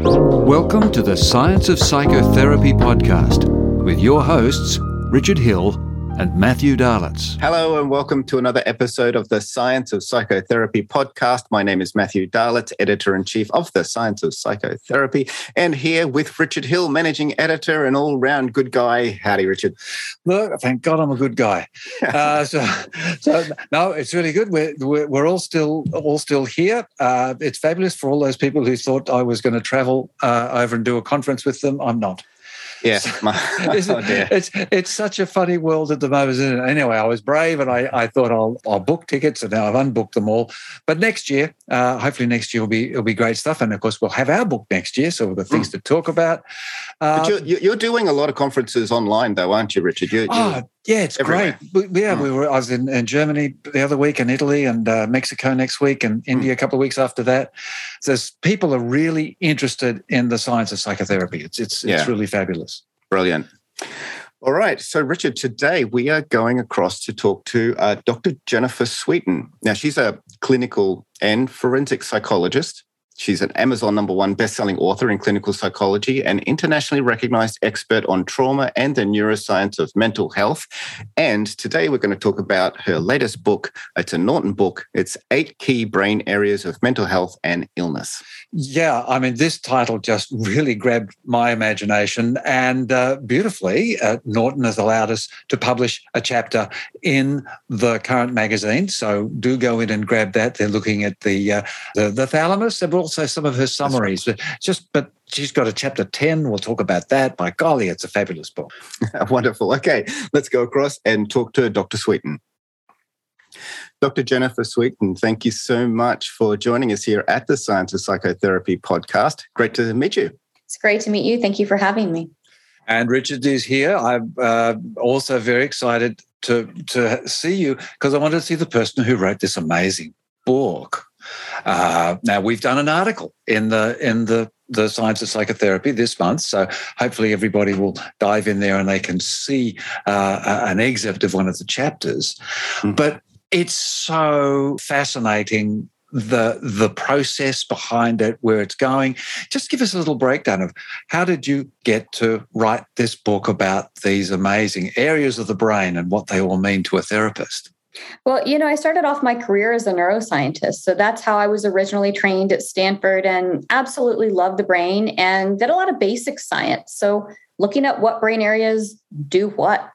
Welcome to the Science of Psychotherapy podcast with your hosts, Richard Hill and Matthew Dahlitz. Hello, and welcome to another episode of the Science of Psychotherapy podcast. My name is Matthew Dahlitz, editor in chief of the Science of Psychotherapy, and here with Richard Hill, managing editor and all round good guy. Howdy, Richard. Look, thank God I'm a good guy. uh, so, so, no, it's really good. We're, we're, we're all still all still here. Uh, it's fabulous for all those people who thought I was going to travel uh, over and do a conference with them. I'm not. Yeah, it's, oh it's, it's such a funny world at the moment. Isn't it? Anyway, I was brave and I, I thought I'll I'll book tickets and now I've unbooked them all. But next year, uh, hopefully next year will be it'll be great stuff. And of course, we'll have our book next year, so we've got things mm. to talk about. but you're, um, you're, doing a lot of conferences online, though, aren't you, Richard? You're, oh, yeah, it's everywhere. great. Yeah, mm. we were. I was in, in, Germany the other week, and Italy, and uh, Mexico next week, and India mm. a couple of weeks after that. So people are really interested in the science of psychotherapy. It's it's yeah. it's really fabulous. Brilliant. All right. So, Richard, today we are going across to talk to uh, Dr. Jennifer Sweeton. Now, she's a clinical and forensic psychologist. She's an Amazon number one best-selling author in clinical psychology and internationally recognized expert on trauma and the neuroscience of mental health. And today we're going to talk about her latest book. It's a Norton book. It's eight key brain areas of mental health and illness. Yeah, I mean, this title just really grabbed my imagination, and uh, beautifully, uh, Norton has allowed us to publish a chapter in the current magazine. So do go in and grab that. They're looking at the uh, the, the thalamus, but also some of her summaries. Right. Just, but she's got a chapter ten. We'll talk about that. By golly, it's a fabulous book. Wonderful. Okay, let's go across and talk to Dr. Sweeton. Dr. Jennifer Sweeton, thank you so much for joining us here at the Science of Psychotherapy podcast. Great to meet you. It's great to meet you. Thank you for having me. And Richard is here. I'm uh, also very excited to to see you because I wanted to see the person who wrote this amazing book. Uh, now we've done an article in the in the the science of psychotherapy this month, so hopefully everybody will dive in there and they can see uh, an excerpt of one of the chapters. Mm. But it's so fascinating the the process behind it where it's going just give us a little breakdown of how did you get to write this book about these amazing areas of the brain and what they all mean to a therapist well, you know, I started off my career as a neuroscientist. So that's how I was originally trained at Stanford and absolutely loved the brain and did a lot of basic science. So looking at what brain areas do what.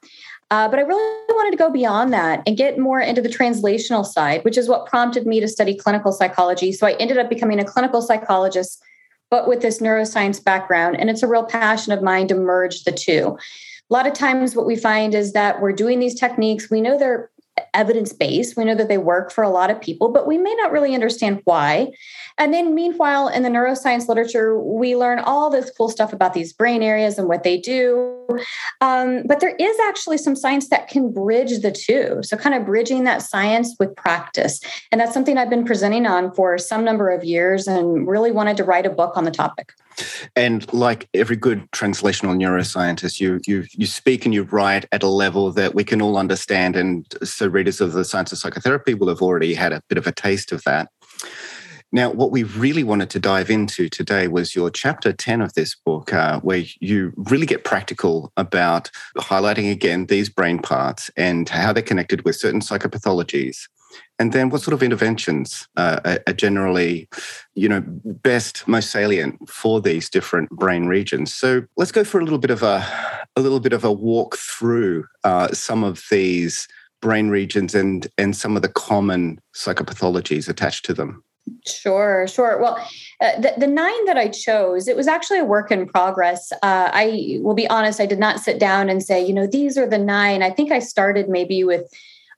Uh, but I really wanted to go beyond that and get more into the translational side, which is what prompted me to study clinical psychology. So I ended up becoming a clinical psychologist, but with this neuroscience background. And it's a real passion of mine to merge the two. A lot of times, what we find is that we're doing these techniques, we know they're evidence based. We know that they work for a lot of people, but we may not really understand why. And then, meanwhile, in the neuroscience literature, we learn all this cool stuff about these brain areas and what they do. Um, but there is actually some science that can bridge the two. So, kind of bridging that science with practice. And that's something I've been presenting on for some number of years and really wanted to write a book on the topic. And like every good translational neuroscientist, you you you speak and you write at a level that we can all understand. And so readers of the science of psychotherapy will have already had a bit of a taste of that. Now, what we really wanted to dive into today was your chapter 10 of this book, uh, where you really get practical about highlighting again these brain parts and how they're connected with certain psychopathologies and then what sort of interventions uh, are generally you know best most salient for these different brain regions so let's go for a little bit of a a little bit of a walk through uh, some of these brain regions and and some of the common psychopathologies attached to them Sure, sure. Well, uh, the, the nine that I chose, it was actually a work in progress. Uh, I will be honest, I did not sit down and say, you know, these are the nine. I think I started maybe with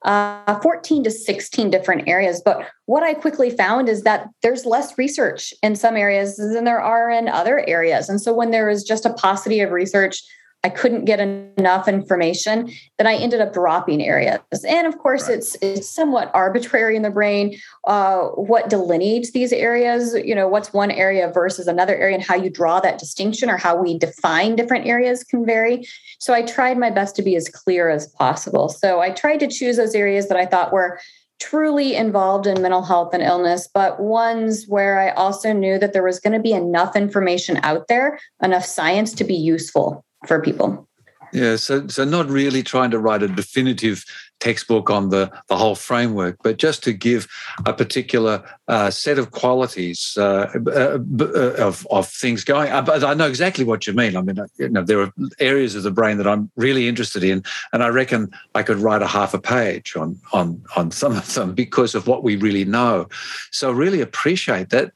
uh, 14 to 16 different areas. But what I quickly found is that there's less research in some areas than there are in other areas. And so when there is just a paucity of research, I couldn't get enough information, then I ended up dropping areas. And of course, right. it's it's somewhat arbitrary in the brain uh, what delineates these areas. You know, what's one area versus another area, and how you draw that distinction or how we define different areas can vary. So I tried my best to be as clear as possible. So I tried to choose those areas that I thought were truly involved in mental health and illness, but ones where I also knew that there was going to be enough information out there, enough science to be useful for people. Yeah, so so not really trying to write a definitive textbook on the the whole framework, but just to give a particular uh, set of qualities uh, uh, uh of of things going. Uh, but I know exactly what you mean. I mean, you know, there are areas of the brain that I'm really interested in, and I reckon I could write a half a page on on on some of them because of what we really know. So really appreciate that.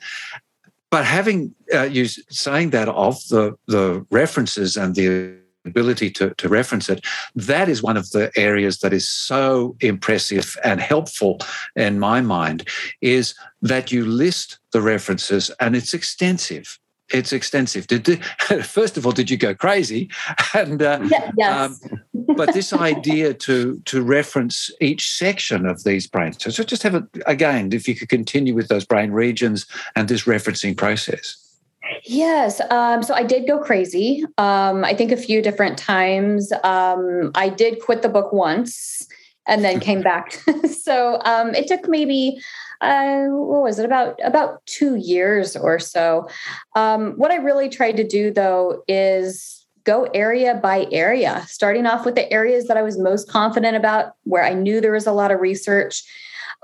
But having uh, you saying that of the the references and the ability to, to reference it, that is one of the areas that is so impressive and helpful in my mind, is that you list the references and it's extensive. It's extensive. Did, first of all, did you go crazy? And uh, yes. Um, but this idea to to reference each section of these brains. So just have it again. If you could continue with those brain regions and this referencing process. Yes. Um, so I did go crazy. Um, I think a few different times. Um, I did quit the book once and then came back. so um, it took maybe uh, what was it about about two years or so. Um, what I really tried to do though is go area by area, starting off with the areas that I was most confident about, where I knew there was a lot of research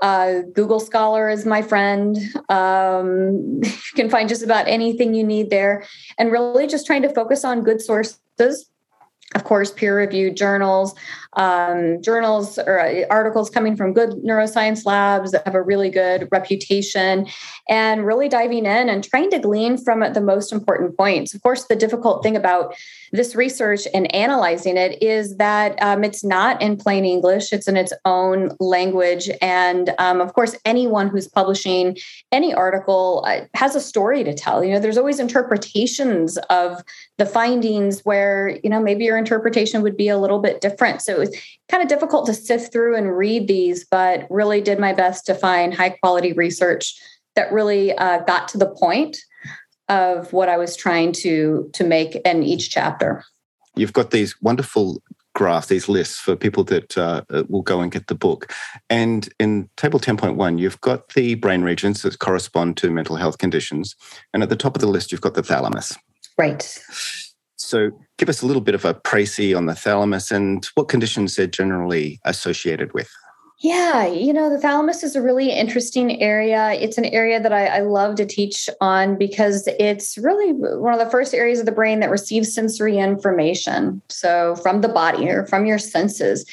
uh, Google Scholar is my friend. Um, you can find just about anything you need there, and really just trying to focus on good sources of course, peer reviewed journals, um, journals or uh, articles coming from good neuroscience labs that have a really good reputation, and really diving in and trying to glean from it the most important points. Of course, the difficult thing about this research and analyzing it is that um, it's not in plain English, it's in its own language. And um, of course, anyone who's publishing any article uh, has a story to tell. You know, there's always interpretations of the findings where, you know, maybe your interpretation would be a little bit different. So was kind of difficult to sift through and read these, but really did my best to find high quality research that really uh, got to the point of what I was trying to to make in each chapter. You've got these wonderful graphs, these lists for people that uh, will go and get the book. And in table 10.1, you've got the brain regions that correspond to mental health conditions. And at the top of the list, you've got the thalamus. Right. So give us a little bit of a précis on the thalamus and what conditions they're generally associated with. Yeah, you know, the thalamus is a really interesting area. It's an area that I, I, love to teach on because it's really one of the first areas of the brain that receives sensory information. So, from the body or from your senses.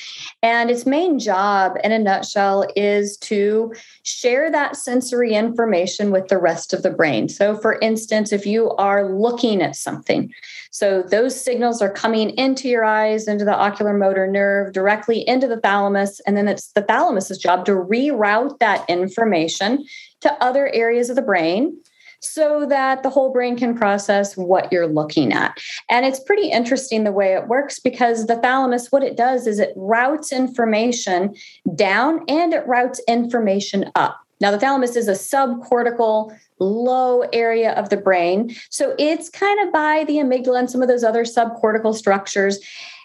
And its main job, in a nutshell, is to share that sensory information with the rest of the brain. So, for instance, if you are looking at something, so those signals are coming into your eyes, into the ocular motor nerve, directly into the thalamus. And then it's the thalamus's job to reroute that information to other areas of the brain so that the whole brain can process what you're looking at. And it's pretty interesting the way it works because the thalamus, what it does is it routes information down and it routes information up. Now, the thalamus is a subcortical low area of the brain. So it's kind of by the amygdala and some of those other subcortical structures.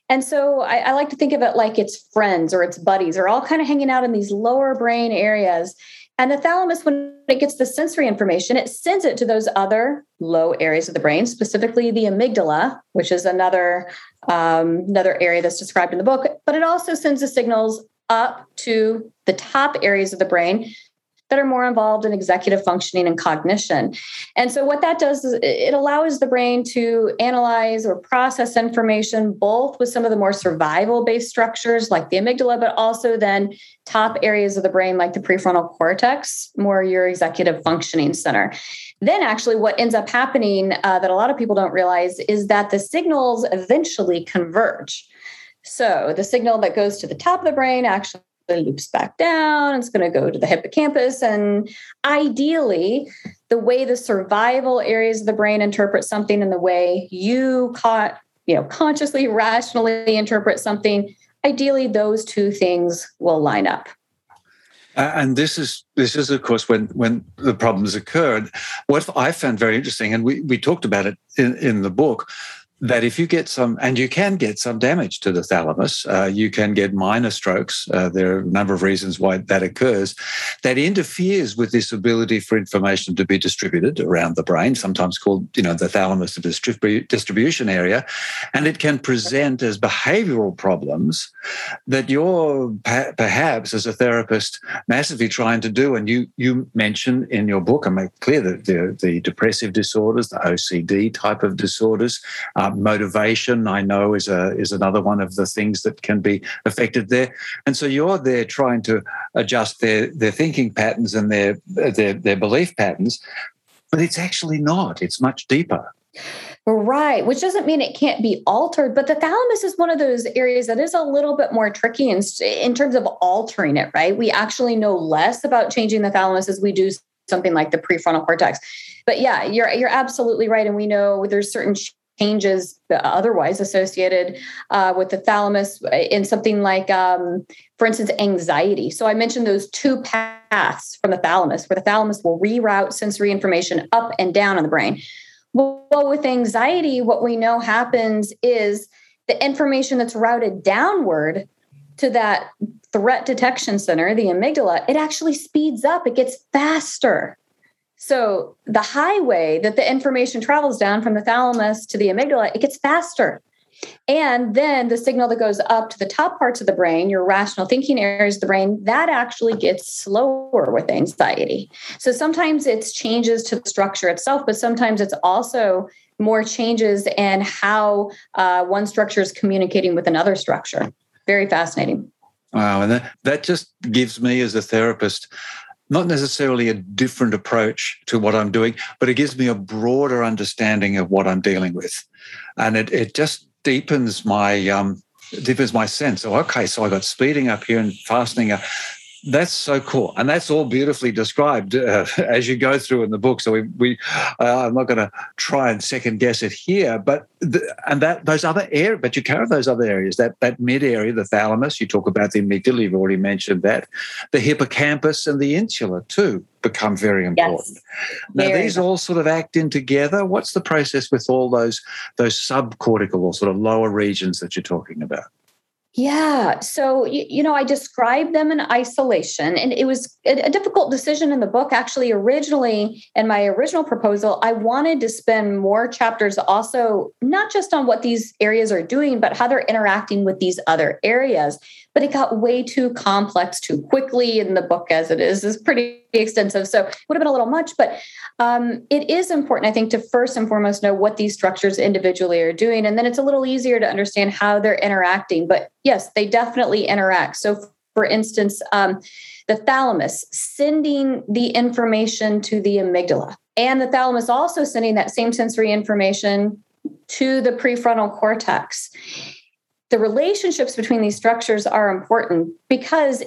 And so I, I, like to think of it like its friends or its buddies are all kind of hanging out in these lower brain areas. And the thalamus, when it gets the sensory information, it sends it to those other low areas of the brain, specifically the amygdala, which is another um, another area that's described in the book. But it also sends the signals up to the top areas of the brain that are more involved in executive functioning and cognition. And so, what that does is it allows the brain to analyze or process information both with some of the more survival based structures like the amygdala, but also then top areas of the brain like the prefrontal cortex, more your executive functioning center. Then, actually, what ends up happening uh, that a lot of people don't realize is that the signals eventually converge. So, the signal that goes to the top of the brain actually loops back down. It's going to go to the hippocampus. And ideally, the way the survival areas of the brain interpret something and the way you caught, you know, consciously, rationally interpret something, ideally those two things will line up. Uh, and this is this is of course when when the problems occurred. What I found very interesting, and we we talked about it in, in the book, that if you get some, and you can get some damage to the thalamus, uh, you can get minor strokes. Uh, there are a number of reasons why that occurs. That interferes with this ability for information to be distributed around the brain, sometimes called, you know, the thalamus distribu- distribution area, and it can present as behavioural problems that you're pa- perhaps as a therapist massively trying to do. And you you mention in your book and make clear that the, the depressive disorders, the OCD type of disorders. Motivation, I know, is a is another one of the things that can be affected there. And so you're there trying to adjust their their thinking patterns and their their their belief patterns, but it's actually not. It's much deeper. Right, which doesn't mean it can't be altered, but the thalamus is one of those areas that is a little bit more tricky in, in terms of altering it, right? We actually know less about changing the thalamus as we do something like the prefrontal cortex. But yeah, you're you're absolutely right and we know there's certain changes otherwise associated uh, with the thalamus in something like, um, for instance, anxiety. So I mentioned those two paths from the thalamus, where the thalamus will reroute sensory information up and down in the brain. Well, with anxiety, what we know happens is the information that's routed downward to that threat detection center, the amygdala, it actually speeds up, it gets faster. So the highway that the information travels down from the thalamus to the amygdala, it gets faster. And then the signal that goes up to the top parts of the brain, your rational thinking areas of the brain, that actually gets slower with anxiety. So sometimes it's changes to the structure itself, but sometimes it's also more changes in how uh, one structure is communicating with another structure. Very fascinating. Wow. And that, that just gives me as a therapist not necessarily a different approach to what I'm doing, but it gives me a broader understanding of what I'm dealing with. And it, it just deepens my um, deepens my sense. So okay, so I got speeding up here and fastening up. That's so cool, and that's all beautifully described uh, as you go through in the book. So we, we uh, I'm not going to try and second guess it here, but the, and that those other areas, but you cover those other areas. That that mid area, the thalamus. You talk about the amygdala. You've already mentioned that. The hippocampus and the insula too become very important. Yes. Now very these all sort of act in together. What's the process with all those those subcortical or sort of lower regions that you're talking about? Yeah. So, you, you, know, I described them in isolation, and it was a, a, difficult decision in the book. Actually, originally, in my original proposal, I wanted to spend more chapters also not just on what these areas are doing, but how they're interacting with these other areas but it got way too complex too quickly. And the book, as it is, is pretty extensive. So it would have been a little much, but um, it is important, I think, to first and foremost know what these structures individually are doing. And then it's a little easier to understand how they're interacting. But yes, they definitely interact. So, for instance, um, the thalamus sending the information to the amygdala, and the thalamus also sending that same sensory information to the prefrontal cortex the relationships between these structures are important because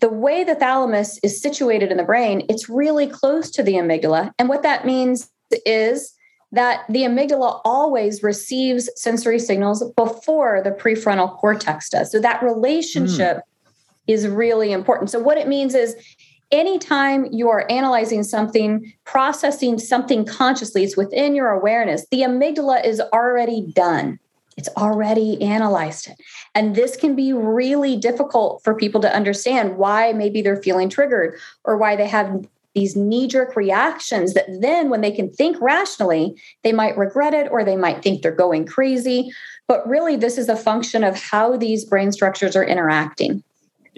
the way the thalamus is situated in the brain, it's really close to the amygdala. And what that means is that the amygdala always receives sensory signals before the prefrontal cortex does. So that relationship mm. is really important. So, what it means is anytime you are analyzing something, processing something consciously, it's within your awareness, the amygdala is already done. It's already analyzed it. And this can be really difficult for people to understand why maybe they're feeling triggered or why they have these knee jerk reactions that then, when they can think rationally, they might regret it or they might think they're going crazy. But really, this is a function of how these brain structures are interacting.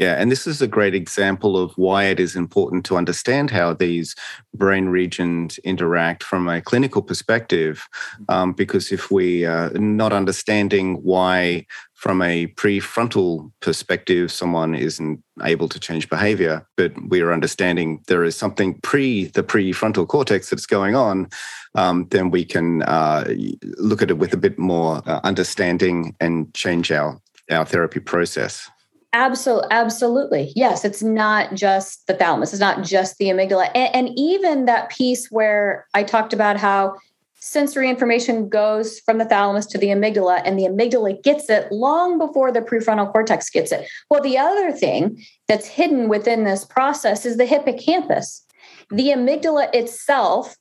Yeah, and this is a great example of why it is important to understand how these brain regions interact from a clinical perspective. Um, because if we are not understanding why, from a prefrontal perspective, someone isn't able to change behavior, but we are understanding there is something pre the prefrontal cortex that's going on, um, then we can uh, look at it with a bit more uh, understanding and change our, our therapy process. Absolutely, absolutely. Yes, it's not just the thalamus. It's not just the amygdala, and, and, even that piece where I talked about how sensory information goes from the thalamus to the amygdala, and the amygdala gets it long before the prefrontal cortex gets it. Well, the other thing that's hidden within this process is the hippocampus. The amygdala itself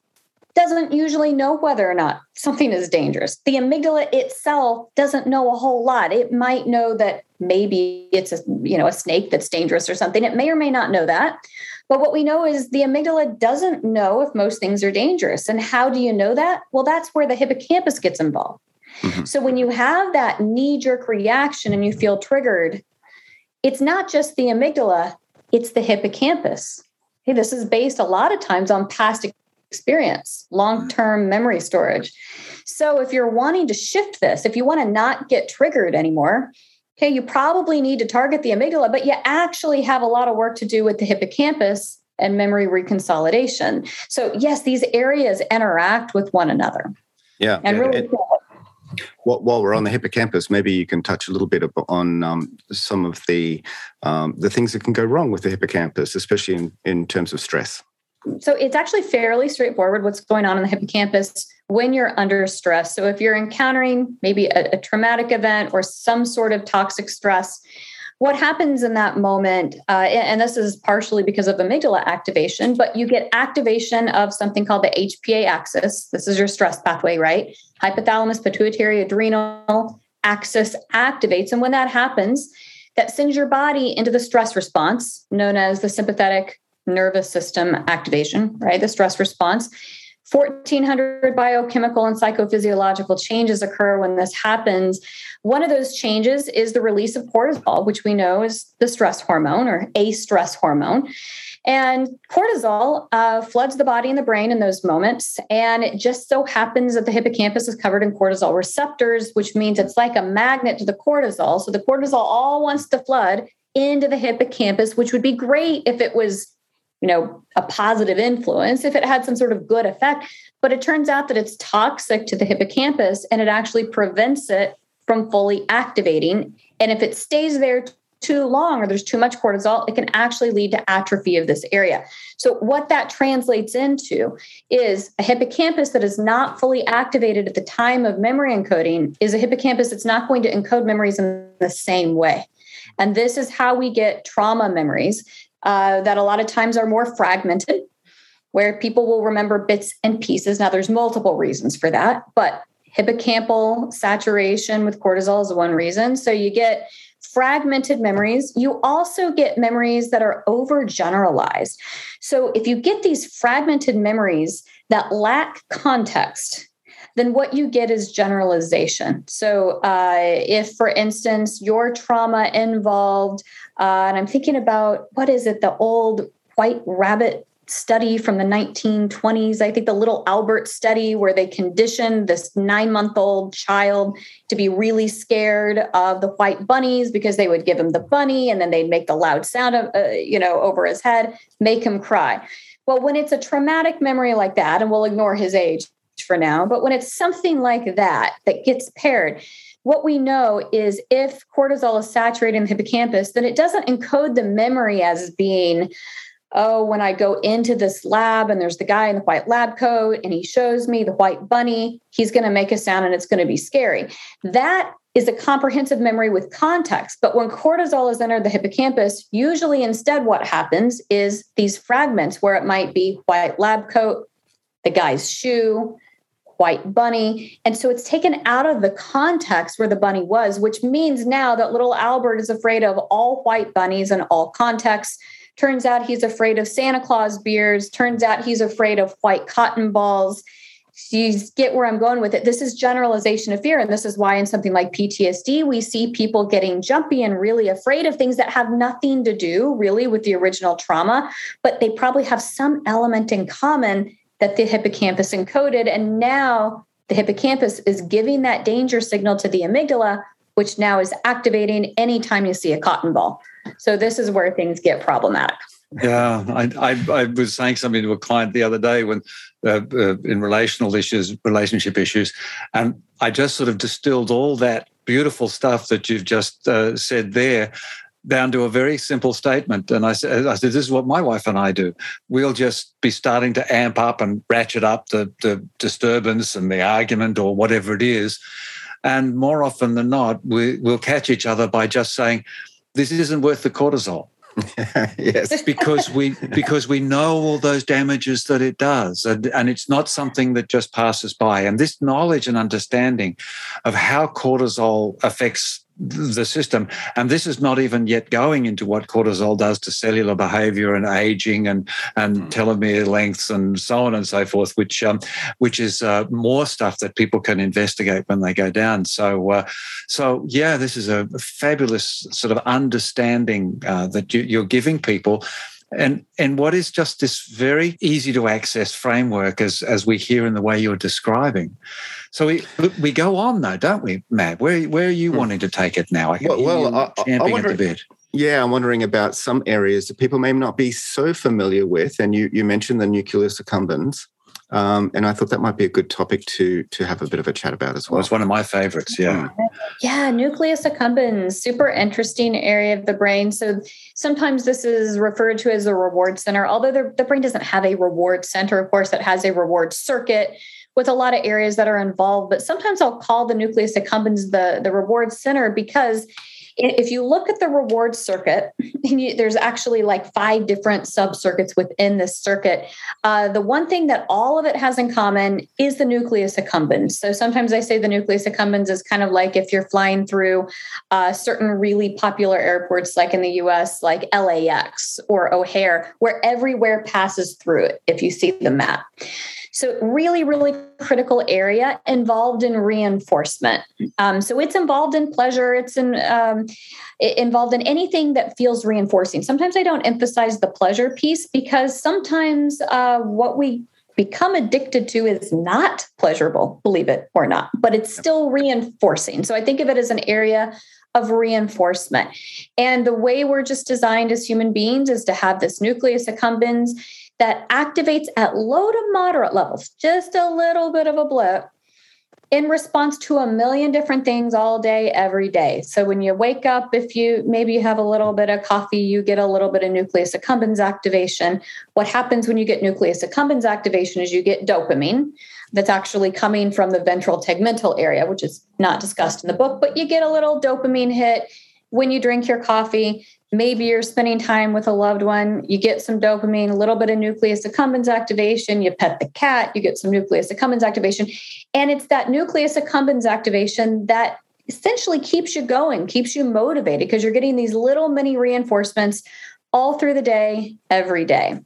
doesn't usually know whether or not something is dangerous. The amygdala itself doesn't know a whole lot. It might know that maybe it's a you know a snake that's dangerous or something. It may or may not know that. But what we know is the amygdala doesn't know if most things are dangerous. And how do you know that? Well, that's where the hippocampus gets involved. Mm-hmm. So when you have that knee jerk reaction and you feel triggered, it's not just the amygdala, it's the hippocampus. Hey, this is based a lot of times on past experience, long term memory storage. So if you're wanting to shift this, if you want to not get triggered anymore, okay, you probably need to target the amygdala, but you actually have a lot of work to do with the hippocampus and memory reconsolidation. So, yes, these areas interact with one another. Yeah. And really, it, while we're on the hippocampus, maybe you can touch a little bit on um, some of the um, the things that can go wrong with the hippocampus, especially in, in terms of stress. So it's actually fairly straightforward what's going on in the hippocampus when you're under stress. So if you're encountering maybe a, a traumatic event or some sort of toxic stress, what happens in that moment, uh, and this is partially because of amygdala activation, but you get activation of something called the HPA axis. This is your stress pathway, right? Hypothalamus, pituitary, adrenal axis activates. And when that happens, that sends your body into the stress response, known as the sympathetic nervous system activation, right? The stress response. 1400 biochemical and psychophysiological changes occur when this happens. One of those changes is the release of cortisol, which we know is the stress hormone or a stress hormone. And cortisol uh, floods the body and the brain in those moments. And it just so happens that the hippocampus is covered in cortisol receptors, which means it's like a magnet to the cortisol. So the cortisol all wants to flood into the hippocampus, which would be great if it was you know a positive influence if it had some sort of good effect. But it turns out that it's toxic to the hippocampus and it actually prevents it from fully activating. And if it stays there too long or there's too much cortisol it can actually lead to atrophy of this area. So what that translates into is a hippocampus that is not fully activated at the time of memory encoding is a hippocampus that's not going to encode memories in the same way. And this is how we get trauma memories uh, that a lot of times are more fragmented, where people will remember bits and pieces. Now, there's multiple reasons for that, but hippocampal saturation with cortisol is one reason. So you get fragmented memories. You also get memories that are overgeneralized. So if you get these fragmented memories that lack context, then what you get is generalization. So, uh, if, for instance, your trauma involved, uh, and I'm thinking about what is it, the old white rabbit study from the 1920s, I think the little Albert study, where they conditioned this nine month old child to be really scared of the white bunnies because they would give him the bunny and then they'd make the loud sound of, uh, you know, over his head, make him cry. Well, when it's a traumatic memory like that, and we'll ignore his age, for now. But when it's something like that that gets paired, what we know is if cortisol is saturated in the hippocampus, then it doesn't encode the memory as being, oh, when I go into this lab and there's the guy in the white lab coat and he shows me the white bunny, he's going to make a sound and it's going to be scary. That is a comprehensive memory with context. But when cortisol is entered the hippocampus, usually instead what happens is these fragments where it might be white lab coat, the guy's shoe, white bunny. And so it's taken out of the context where the bunny was, which means now that little Albert is afraid of all white bunnies in all contexts. Turns out he's afraid of Santa Claus beers. Turns out he's afraid of white cotton balls. You get where I'm going with it. This is generalization of fear. And this is why, in something like PTSD, we see people getting jumpy and really afraid of things that have nothing to do really with the original trauma, but they probably have some element in common that the hippocampus encoded. And now the hippocampus is giving that danger signal to the amygdala, which now is activating anytime you see a cotton ball. So this is where things get problematic. Yeah, I, I, I was saying something to a client the other day when uh, uh, in relational issues, relationship issues, and I just sort of distilled all that beautiful stuff that you've just uh, said there down to a very simple statement. And I said, I said, this is what my wife and I do. We'll just be starting to amp up and ratchet up the, the disturbance and the argument or whatever it is. And more often than not, we, we'll catch each other by just saying, this isn't worth the cortisol. yes, because we because we know all those damages that it does, and, and it's not something that just passes by. And this knowledge and understanding of how cortisol affects the system. And this is not even yet going into what cortisol does to cellular behavior and aging and, and mm. telomere lengths and so on and so forth, which um, which is uh, more stuff that people can investigate when they go down. So uh, so yeah, this is a fabulous sort of understanding uh, that you, you're giving people and and what is just this very easy to access framework as as we hear in the way you're describing? So we we go on though don't we matt? Where where are you hmm. wanting to take it now? I well, well I, I, wonder, bit. Yeah i'm wondering about some areas that people may not be so familiar with and you you mentioned the nucleus accumbens um, and I thought that might be a good topic to to have a bit of a chat about as well. well it's one of my favorites. Yeah. Yeah, nucleus accumbens, super interesting area of the brain. So sometimes this is referred to as a reward center, although the, the brain doesn't have a reward center. Of course, it has a reward circuit with a lot of areas that are involved. But sometimes I'll call the nucleus accumbens the the reward center because if you look at the reward circuit, you, there's actually like five different subcircuits within this circuit. Uh, the one thing that all of it has in common is the nucleus accumbens. So sometimes I say the nucleus accumbens is kind of like if you're flying through uh, certain really popular airports, like in the US, like LAX or O'Hare, where everywhere passes through it if you see the map. So, really, really critical area involved in reinforcement. Um, so, it's involved in pleasure, it's in, um, involved in anything that feels reinforcing. Sometimes I don't emphasize the pleasure piece because sometimes uh, what we become addicted to is not pleasurable, believe it or not, but it's still reinforcing. So, I think of it as an area of reinforcement. And the way we're just designed as human beings is to have this nucleus accumbens that activates at low to moderate levels, just a little bit of a blip in response to a million different things all day every day. So when you wake up if you maybe you have a little bit of coffee you get a little bit of nucleus accumbens activation. What happens when you get nucleus accumbens activation is you get dopamine that's actually coming from the ventral tegmental area which is not discussed in the book but you get a little dopamine hit when you drink your coffee maybe you're spending time with a loved one you get some dopamine a little bit of nucleus accumbens activation you pet the cat you get some nucleus accumbens activation. And it's that nucleus accumbens activation that essentially keeps you going keeps you motivated because you're getting these little mini reinforcements all through the day every day.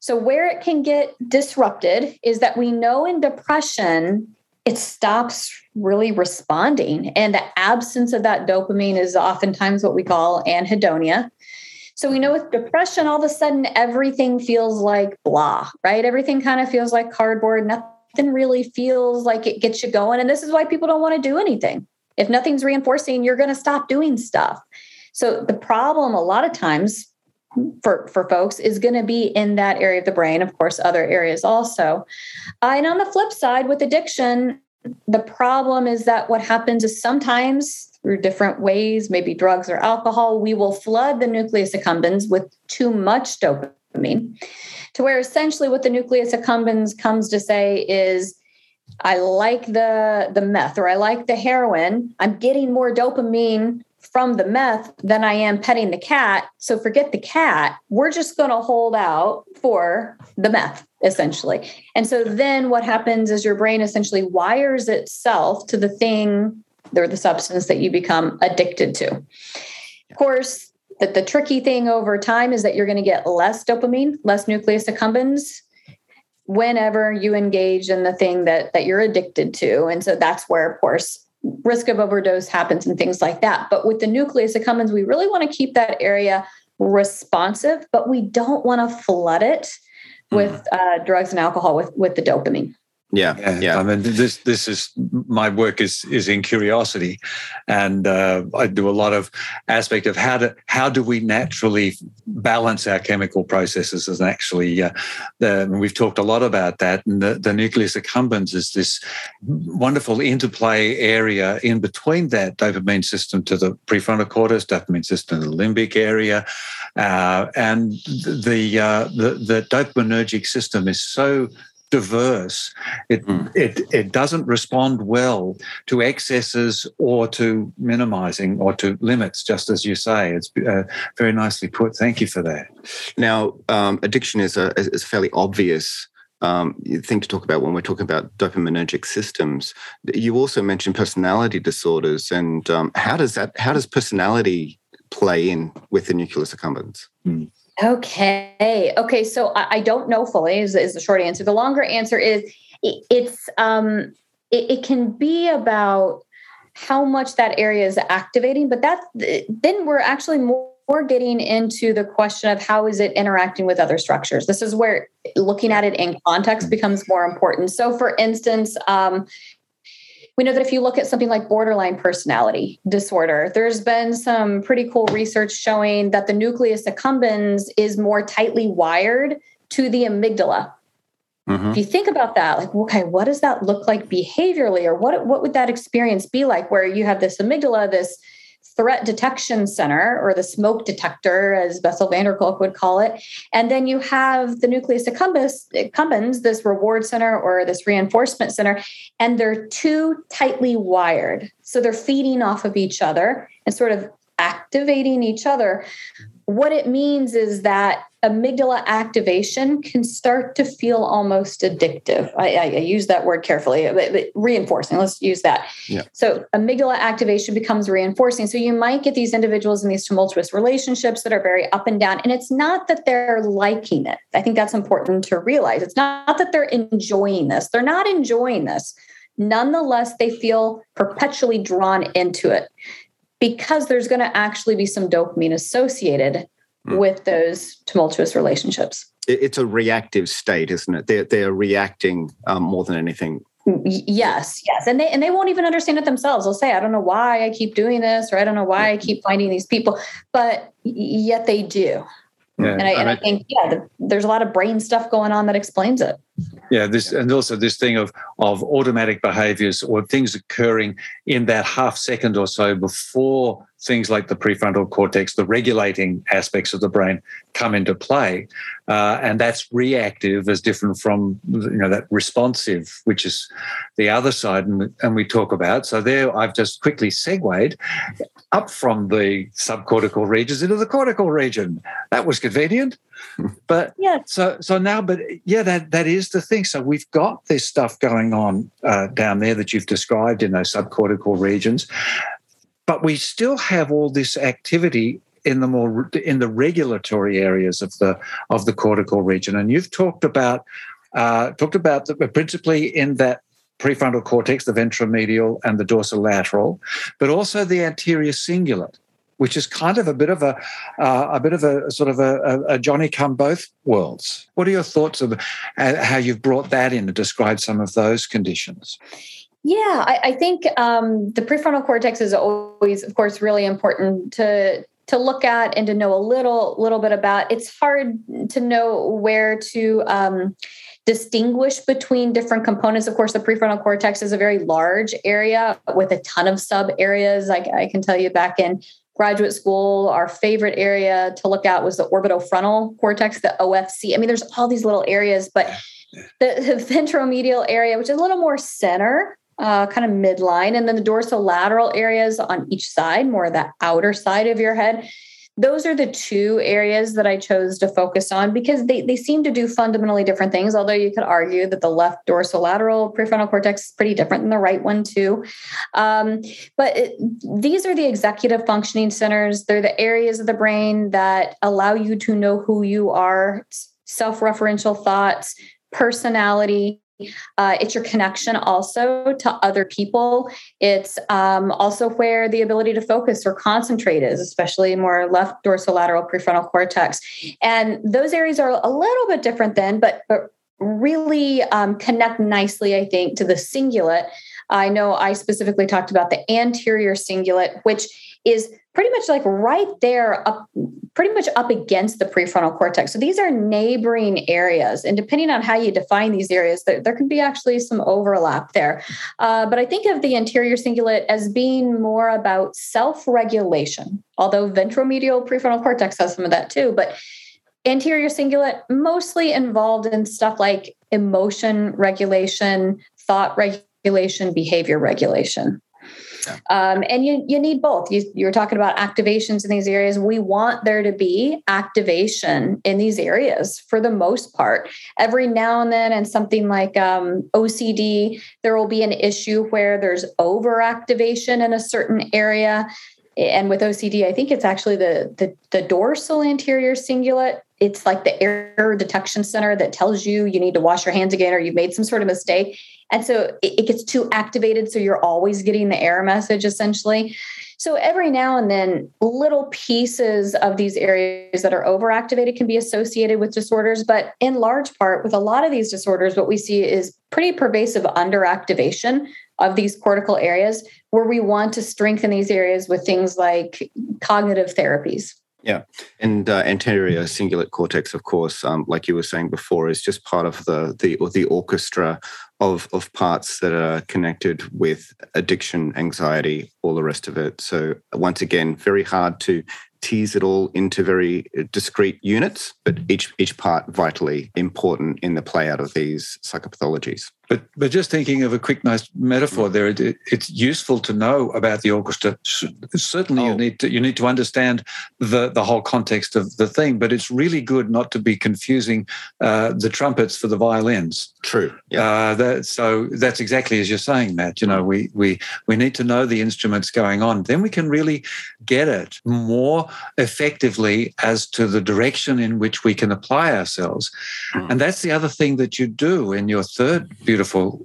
So where it can get disrupted is that we know in depression it stops really responding. And the absence of that dopamine is oftentimes what we call anhedonia. So we know with depression, all of a sudden everything feels like blah, right? Everything kind of feels like cardboard. Nothing really feels like it gets you going. And this is why people don't want to do anything. If nothing's reinforcing, you're going to stop doing stuff. So the problem a lot of times for, for folks is going to be in that area of the brain, of course, other areas also. Uh, and on the flip side, with addiction, the problem is that what happens is sometimes through different ways, maybe drugs or alcohol, we will flood the nucleus accumbens with too much dopamine. To where essentially what the nucleus accumbens comes to say is, I like the the meth or I like the heroin. I'm getting more dopamine from the meth than I am petting the cat. So forget the cat. We're just going to hold out for the meth, essentially. And so then what happens is your brain essentially wires itself to the thing or the substance that you become addicted to. Of course, that the tricky thing over time is that you're going to get less dopamine, less nucleus accumbens whenever you engage in the thing that that you're addicted to. And so that's where, of course, risk of overdose happens and things like that. But with the nucleus accumbens, we really want to keep that area responsive, but we don't want to flood it with uh, drugs and alcohol with with the dopamine. Yeah, yeah, yeah. I mean, this this is my work is is in curiosity, and uh, I do a lot of aspect of how do how do we naturally balance our chemical processes. And actually, uh, the, we've talked a lot about that. And the, the nucleus accumbens is this wonderful interplay area in between that dopamine system to the prefrontal cortex, dopamine system to the limbic area, uh, and the, uh, the the dopaminergic system is so diverse. It, mm. it, it doesn't respond well to excesses or to minimizing or to limits, just as you say. It's uh, very nicely put. Thank you for that. Now, um, addiction is a, is a fairly obvious um, thing to talk about when we're talking about dopaminergic systems. You also mentioned personality disorders, and um, how does that? How does personality play in with the nucleus accumbens? Mm. Okay. Okay. So I, I don't know fully is, is, the short answer. The longer answer is it, it's um it, it can be about how much that area is activating, but that then we're actually more we're getting into the question of how is it interacting with other structures. This is where looking at it in context becomes more important. So, for instance, um, we know that if you look at something like borderline personality disorder, there's been some pretty cool research showing that the nucleus accumbens is more tightly wired to the amygdala. Mm-hmm. If you think about that, like, okay, what does that look like behaviorally, or what what would that experience be like, where you have this amygdala, this threat detection center or the smoke detector, as Bessel van der Kolk would call it. And then you have the nucleus accumbens, accumbens, this reward center or this reinforcement center, and they're too tightly wired. So they're feeding off of each other and sort of activating each other. What it means is that amygdala activation can start to feel almost addictive. I, I, I use that word carefully, but, but reinforcing. Let's use that. Yeah. So, amygdala activation becomes reinforcing. So, you might get these individuals in these tumultuous relationships that are very up and down. And it's not that they're liking it. I think that's important to realize. It's not that they're enjoying this, they're not enjoying this. Nonetheless, they feel perpetually drawn into it because there's going to actually be some dopamine associated mm. with those tumultuous relationships. It's a reactive state, isn't it? They're, they're reacting um, more than anything. Yes, yes, and they and they won't even understand it themselves. They'll say, "I don't know why I keep doing this," or "I don't know why I keep finding these people," but yet they do. Yeah. And, I, and I, think, yeah, the, there's a lot of brain stuff going on that explains it. Yeah, this and also this thing of of automatic behaviors or things occurring in that half second or so before things like the prefrontal cortex, the regulating aspects of the brain, come into play, uh, and that's reactive as different from you know that responsive, which is the other side, and, and we talk about. So there, I've just quickly segued up from the subcortical regions into the cortical region. That was convenient. But yeah, so so now, but yeah, that that is the thing. So we've got this stuff going on uh, down there that you've described in those subcortical regions, but we still have all this activity in the more in the regulatory areas of the of the cortical region. And you've talked about uh, talked about the, principally in that prefrontal cortex, the ventromedial and the dorsolateral, but also the anterior cingulate, which is kind of a bit of a uh, a bit of a sort of a, a, Johnny come both worlds. What are your thoughts of uh, how you've brought that in to describe some of those conditions? Yeah, I, I think um, the prefrontal cortex is always, of course, really important to to look at and to know a little little bit about. It's hard to know where to. Um, distinguish between different components. Of course, the prefrontal cortex is a very large area with a ton of sub areas. I, I, can tell you back in graduate school, our favorite area to look at was the orbitofrontal cortex, the OFC. I mean, there's all these little areas, but the, the ventromedial area, which is a little more center, uh, kind of midline, and then the dorsolateral areas on each side, more of the outer side of your head those are the two areas that I chose to focus on because they, they seem to do fundamentally different things. Although you could argue that the left dorsolateral prefrontal cortex is pretty different than the right one, too. Um, but it, these are the executive functioning centers. They're the areas of the brain that allow you to know who you are, self referential thoughts, personality, uh, it's your connection also to other people. It's um, also where the ability to focus or concentrate is, especially more left dorsolateral prefrontal cortex. And those areas are a little bit different then, but, but really um, connect nicely, I think, to the cingulate. I know I specifically talked about the anterior cingulate, which is pretty much like right there up pretty much up against the prefrontal cortex. So these are neighboring areas and depending on how you define these areas there, there can be actually some overlap there. Uh, but i think of the anterior cingulate as being more about self-regulation although ventromedial prefrontal cortex has some of that too but anterior cingulate mostly involved in stuff like emotion regulation, thought regulation, behavior regulation. Um, and you, you need both. You, you were talking about activations in these areas. We want there to be activation in these areas for the most part. Every now and then, and something like um, OCD, there will be an issue where there's overactivation in a certain area. And with OCD, I think it's actually the, the, the dorsal anterior cingulate it's like the error detection center that tells you you need to wash your hands again or you've made some sort of mistake. And so it, it, gets too activated. So you're always getting the error message essentially. So every now and then, little pieces of these areas that are overactivated can be associated with disorders. But in large part, with a lot of these disorders, what we see is pretty pervasive underactivation of these cortical areas where we want to strengthen these areas with things like cognitive therapies. Yeah, and uh, anterior cingulate cortex, of course, um, like you were saying before, is just part of the the or the orchestra of of parts that are connected with addiction, anxiety, all the rest of it. So once again, very hard to tease it all into very discrete units, but each each part vitally important in the play out of these psychopathologies. But but just thinking of a quick nice metaphor there, it, it's useful to know about the orchestra. Certainly, oh. you need to you need to understand the the whole context of the thing. But it's really good not to be confusing uh, the trumpets for the violins. True. Yeah. Uh, that, so that's exactly as you're saying, Matt. You know, we we we need to know the instruments going on. Then we can really get it more effectively as to the direction in which we can apply ourselves. Mm. And that's the other thing that you do in your third beautiful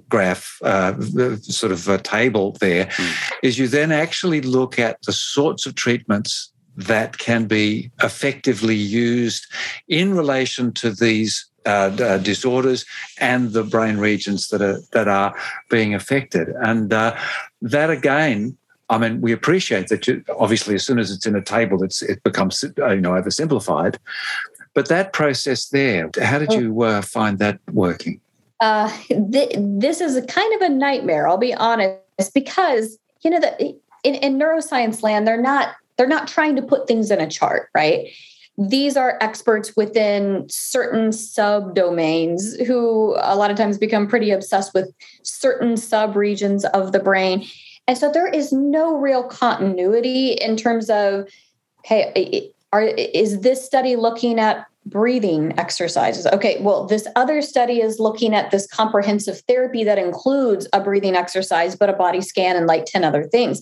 graph, uh, sort of a table there, mm. is you then actually look at the sorts of treatments that can be effectively used in relation to these uh, uh, disorders and the brain regions that are that are being affected, and uh, that again. I mean, we appreciate that. You, obviously, as soon as it's in a table, it's it becomes you know oversimplified. But that process there, how did oh. you uh, find that working? Uh, th- this is a kind of a nightmare. I'll be honest, because you know in, in neuroscience land, they're not they're not trying to put things in a chart, right? These are experts within certain subdomains who a lot of times become pretty obsessed with certain subregions of the brain. And so there is no real continuity in terms of, hey, are, is this study looking at breathing exercises. Okay, well, this other study is looking at this comprehensive therapy that includes a breathing exercise, but a body scan and like 10 other things.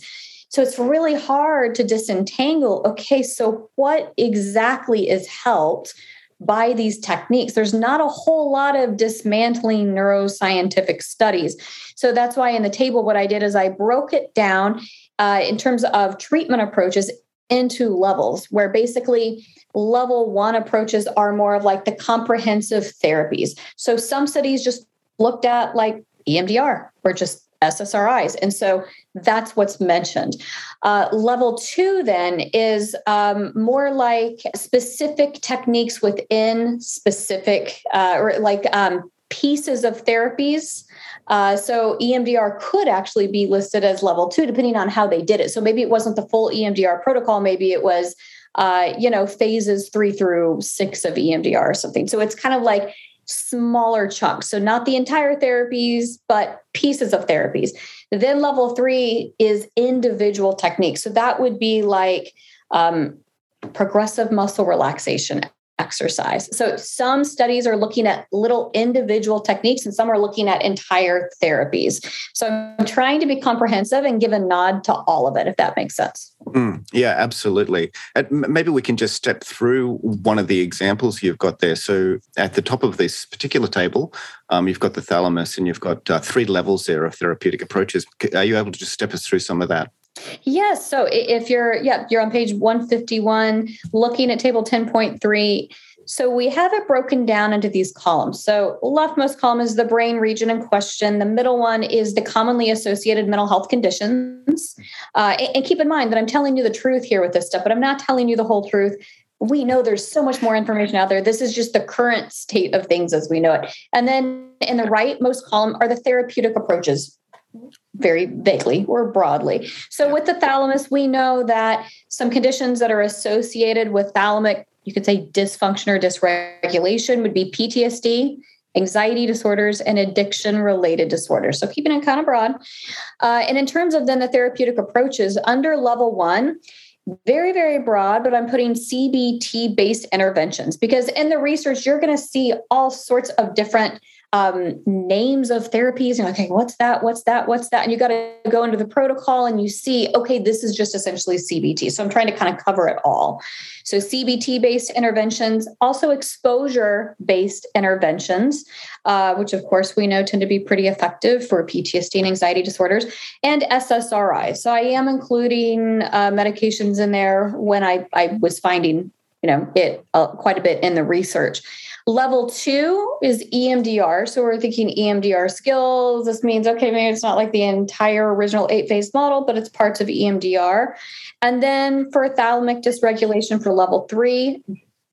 So it's really hard to disentangle. Okay, so what exactly is helped by these techniques? There's not a whole lot of dismantling neuroscientific studies. So that's why in the table, what I did is I broke it down uh, in terms of treatment approaches into levels, where basically level one approaches are more of like the comprehensive therapies. So some studies just looked at like EMDR or just SSRIs. And so that's what's mentioned. Uh, level two then is um, more like specific techniques within specific uh, or like um, pieces of therapies. Uh, so EMDR could actually be listed as level two, depending on how they did it. So maybe it wasn't the full EMDR protocol. Maybe it was uh, you know, phases three through six of EMDR or something. So it's kind of like smaller chunks. So not the entire therapies, but pieces of therapies. Then level three is individual techniques. So that would be like um, progressive muscle relaxation exercise. So some studies are looking at little individual techniques and some are looking at entire therapies. So I'm trying to be comprehensive and give a nod to all of it, if that makes sense. Mm, yeah, absolutely. And maybe we can just step through one of the examples you've got there. So at the top of this particular table, um, you've got the thalamus and you've got uh, three levels there of therapeutic approaches. Are you able to just step us through some of that? Yes. So if you're, yeah, you're on page 151, looking at table 10.3. So we have it broken down into these columns. So leftmost column is the brain region in question. The middle one is the commonly associated mental health conditions. Uh, and, and keep in mind that I'm telling you the truth here with this stuff, but I'm not telling you the whole truth we know there's so much more information out there. This is just the current state of things as we know it. And then in the rightmost column are the therapeutic approaches very vaguely or broadly. So with the thalamus, we know that some conditions that are associated with thalamic, you could say dysfunction or dysregulation would be PTSD, anxiety disorders, and addiction related disorders. So keeping it kind of broad. Uh, and in terms of then the therapeutic approaches, under level one, very, very broad, but I'm putting CBT based interventions because in the research, you're going to see all sorts of different um, names of therapies and okay what's that? What's that? What's that? And you got to go into the protocol and you see okay this is just essentially cbt so i'm trying to kind of cover it all. So cbt based interventions also exposure based interventions uh, which of course we know tend to be pretty effective for ptsd and anxiety disorders and ssri so i am including uh, medications in there when i, I was finding you know it uh, quite a bit in the research Level two is EMDR. So we're thinking EMDR skills. This means, okay, maybe it's not like the entire original eight phase model, but it's parts of EMDR. And then for thalamic dysregulation for level three,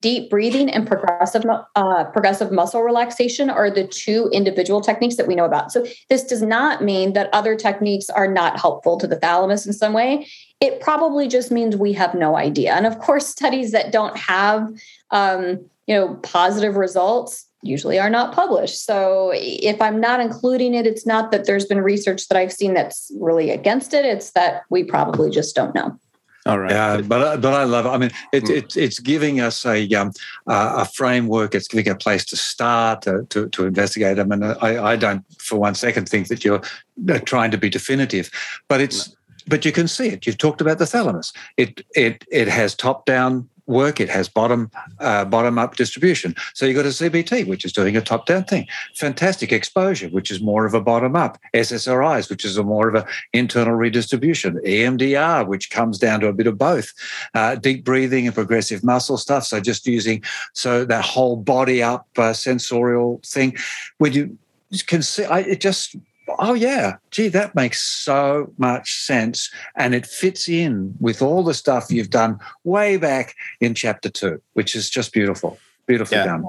deep breathing and progressive uh, progressive muscle relaxation are the two individual techniques that we know about. So this does not mean that other techniques are not helpful to the thalamus in some way. It probably just means we have no idea. And of course, studies that don't have um, you know positive results usually are not published so if i'm not including it it's not that there's been research that i've seen that's really against it it's that we probably just don't know all right. Yeah, but but I love it. I mean, it's mm. it's it's giving us a um, a framework. It's giving a place to start to to, to investigate them. And I, I don't for one second think that you're uh, trying to be definitive, but it's no. But you can see it. You've talked about the thalamus. It it it has top down work. It has bottom uh, bottom up distribution. So you've got a CBT, which is doing a top down thing. Fantastic exposure, which is more of a bottom up. SSRIs, which is a more of an internal redistribution. EMDR, which comes down to a bit of both. Uh, deep breathing and progressive muscle stuff. So just using so that whole body up uh, sensorial thing. When you can see, I, it just oh yeah. Gee that makes so much sense. And it fits in with all the stuff you've done way back in chapter two which is just beautiful. Beautifully yeah. done.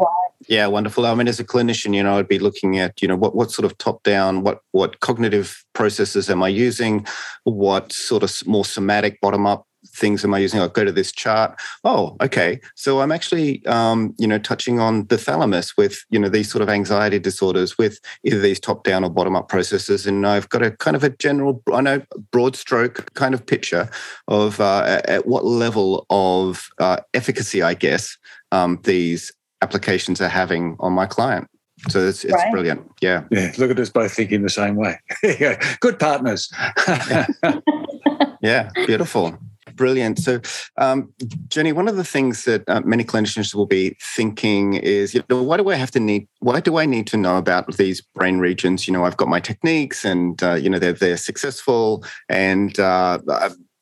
Yeah wonderful. I mean as a clinician you know i'd be looking at you know what, what sort of top down what what cognitive processes am i using? What sort of more somatic bottom up things am I using? I'll go to this chart. Oh, okay. So I'm actually, um, you know, touching on the thalamus with, you know, these sort of anxiety disorders with either these top down or bottom up processes. And I've got a kind of a general, I know, broad stroke kind of picture of uh, at what level of uh, efficacy, I guess, um, these applications are having on my client. So it's, it's right. brilliant. Yeah. Yeah. Look at us both thinking the same way. Good partners. yeah. Beautiful. Brilliant. So, um, Jenny, one of the things that uh, many clinicians will be thinking is, you know, why do I have to need? Why do I need to know about these brain regions? You know, I've got my techniques, and uh, you know, they're they're successful, and uh,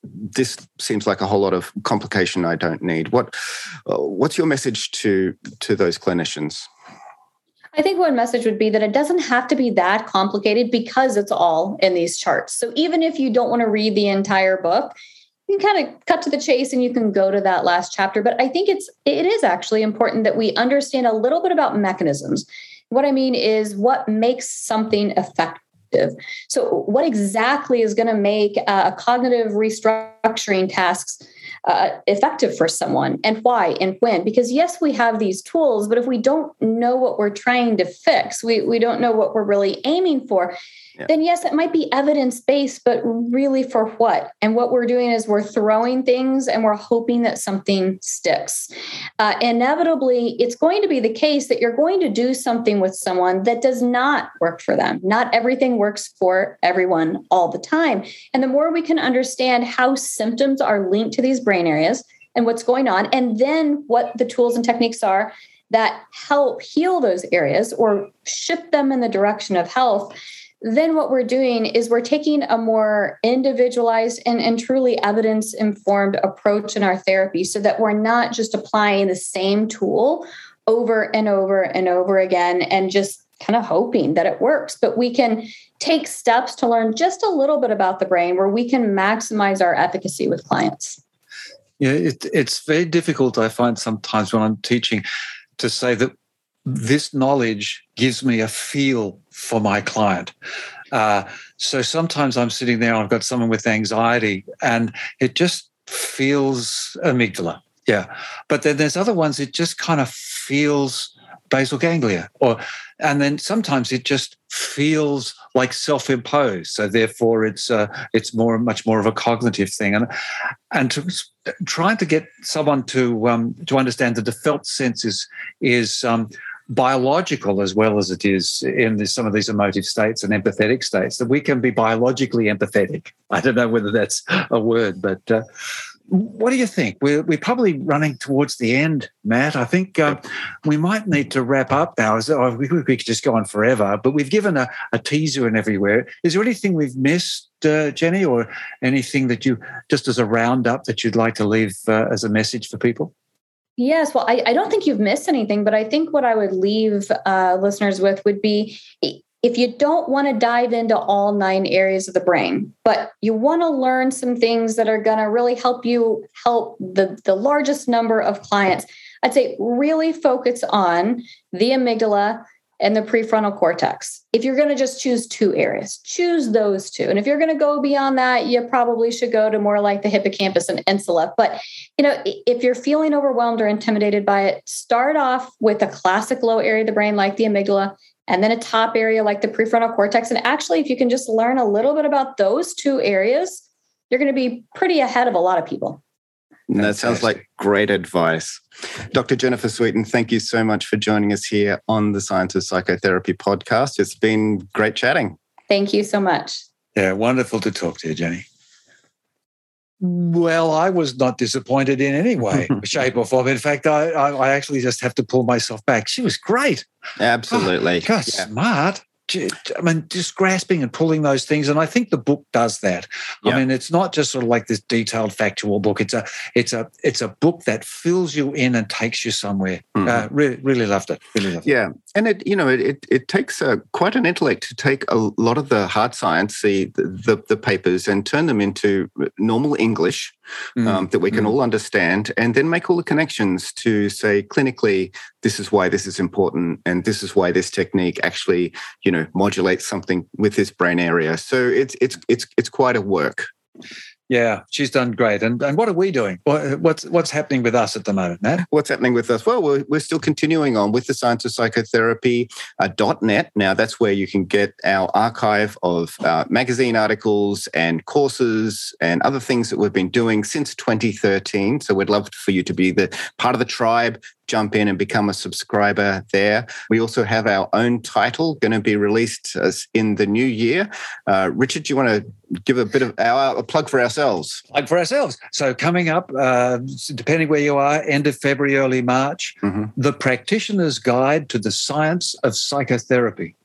this seems like a whole lot of complication I don't need. What uh, what's your message to to those clinicians? I think one message would be that it doesn't have to be that complicated because it's all in these charts. So even if you don't want to read the entire book, you can kind of cut to the chase and you can go to that last chapter but i think it's it is actually important that we understand a little bit about mechanisms. What i mean is what makes something effective. So what exactly is going to make a cognitive restructuring tasks uh, effective for someone and why and when? Because yes we have these tools but if we don't know what we're trying to fix we, we don't know what we're really aiming for then yes, it might be evidence based, but really for what? And what we're doing is we're throwing things and we're hoping that something sticks. Uh, inevitably, it's going to be the case that you're going to do something with someone that does not work for them. Not everything works for everyone all the time. And the more we can understand how symptoms are linked to these brain areas and what's going on, and then what the tools and techniques are that help heal those areas or shift them in the direction of health then what we're doing is we're taking a more individualized and, and truly evidence informed approach in our therapy so that we're not just applying the same tool over and over and over again and just kind of hoping that it works. But we can take steps to learn just a little bit about the brain where we can maximize our efficacy with clients. Yeah, it, it's very difficult, I find sometimes when I'm teaching, to say that this knowledge gives me a feel for my client. Uh, so sometimes I'm sitting there, I've got someone with anxiety, and it just feels amygdala. Yeah. But then there's other ones, it just kind of feels basal ganglia or and then sometimes it just feels like self-imposed so therefore it's uh, it's more much more of a cognitive thing and and to, trying to get someone to um, to understand that the felt sense is is um, biological as well as it is in this, some of these emotive states and empathetic states that we can be biologically empathetic i don't know whether that's a word but uh, what do you think? We're, we're probably running towards the end, Matt. I think uh, we might need to wrap up now. Oh, we, could just go on forever, but we've given a, a teaser and everywhere. Is there anything we've missed, uh, Jenny, or anything that you, just as a roundup, that you'd like to leave uh, as a message for people? Yes, well, I, I, don't think you've missed anything, but I think what I would leave uh, listeners with would be if you don't want to dive into all nine areas of the brain, but you want to learn some things that are going to really help you help the, the largest number of clients, I'd say really focus on the amygdala and the prefrontal cortex. If you're going to just choose two areas, choose those two. And if you're going to go beyond that, you probably should go to more like the hippocampus and insula. But you know, if you're feeling overwhelmed or intimidated by it, start off with a classic low area of the brain like the amygdala and then a top area like the prefrontal cortex. And actually, if you can just learn a little bit about those two areas, you're going to be pretty ahead of a lot of people. That sounds like great advice. Dr. Jennifer Sweeton, thank you so much for joining us here on the Science of Psychotherapy podcast. It's been great chatting. Thank you so much. Yeah, wonderful to talk to you, Jenny. Well, I was not disappointed in any way, shape, or form. In fact, I, I, actually just have to pull myself back. She was great. Absolutely. Oh, God, yeah. smart. I mean, just grasping and pulling those things, and I think the book does that. Yeah. I mean, it's not just sort of like this detailed factual book. It's a, it's a, it's a book that fills you in and takes you somewhere. Mm. Uh, really, really loved it. Really loved it. Yeah, and it, you know, it it, it takes uh, quite an intellect to take a lot of the hard science, the the, the papers, and turn them into normal English mm. um, that we can mm. all understand, and then make all the connections to say clinically, this is why this is important, and this is why this technique actually, you know, modulates something with this brain area. So it's it's it's it's quite a work. Yeah, she's done great. And and what are we doing? what's what's happening with us at the moment, Matt? What's happening with us? Well, we're, we're still continuing on with the Science of Psychotherapy uh, .net. Now, that's where you can get our archive of uh, magazine articles and courses and other things that we've been doing since 2013. So we'd love for you to be the part of the tribe jump in and become a subscriber there. We also have our own title going to be released in the new year. Uh, Richard, do you want to give a bit of our, a plug for ourselves? Plug for ourselves. So coming up, uh, depending where you are, end of February, early March, mm-hmm. the Practitioner's Guide to the Science of Psychotherapy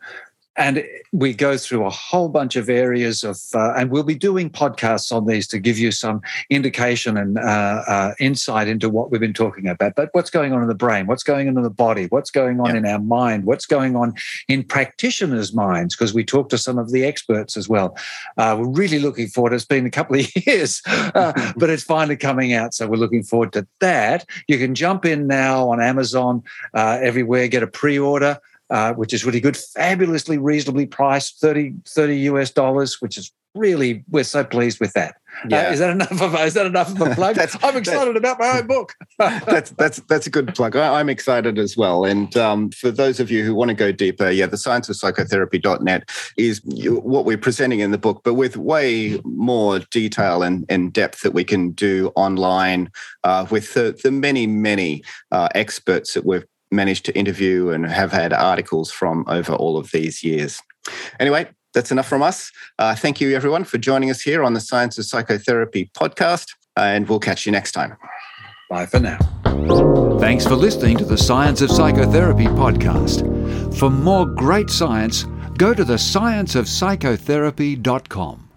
and we go through a whole bunch of areas of uh, and we'll be doing podcasts on these to give you some indication and uh, uh, insight into what we've been talking about. But what's going on in the brain? What's going on in the body? What's going on yeah. in our mind? What's going on in practitioners minds? Because we talk to some of the experts as well. Uh, we're really looking forward. It's been a couple of years uh, but it's finally coming out. So we're looking forward to that. You can jump in now on amazon uh, everywhere get a pre-order uh, which is really good, fabulously reasonably priced, 30, 30 US dollars, which is really, we're so pleased with that. Uh, yeah. Uh, is that enough of a, is that enough of a plug? I'm excited about my own book. that's that's that's a good plug. I, am excited as well. And um, for those of you who want to go deeper, yeah, the science of psychotherapy.net is what we're presenting in the book, but with way more detail and, and depth that we can do online uh, with the, the many many uh, experts that we've managed to interview and have had articles from over all of these years. Anyway, that's enough from us. Uh, thank you, everyone, for joining us here on the Science of Psychotherapy podcast, and we'll catch you next time. Bye for now. Thanks for listening to the Science of Psychotherapy podcast. For more great science, go to the scienceofpsychotherapy.com.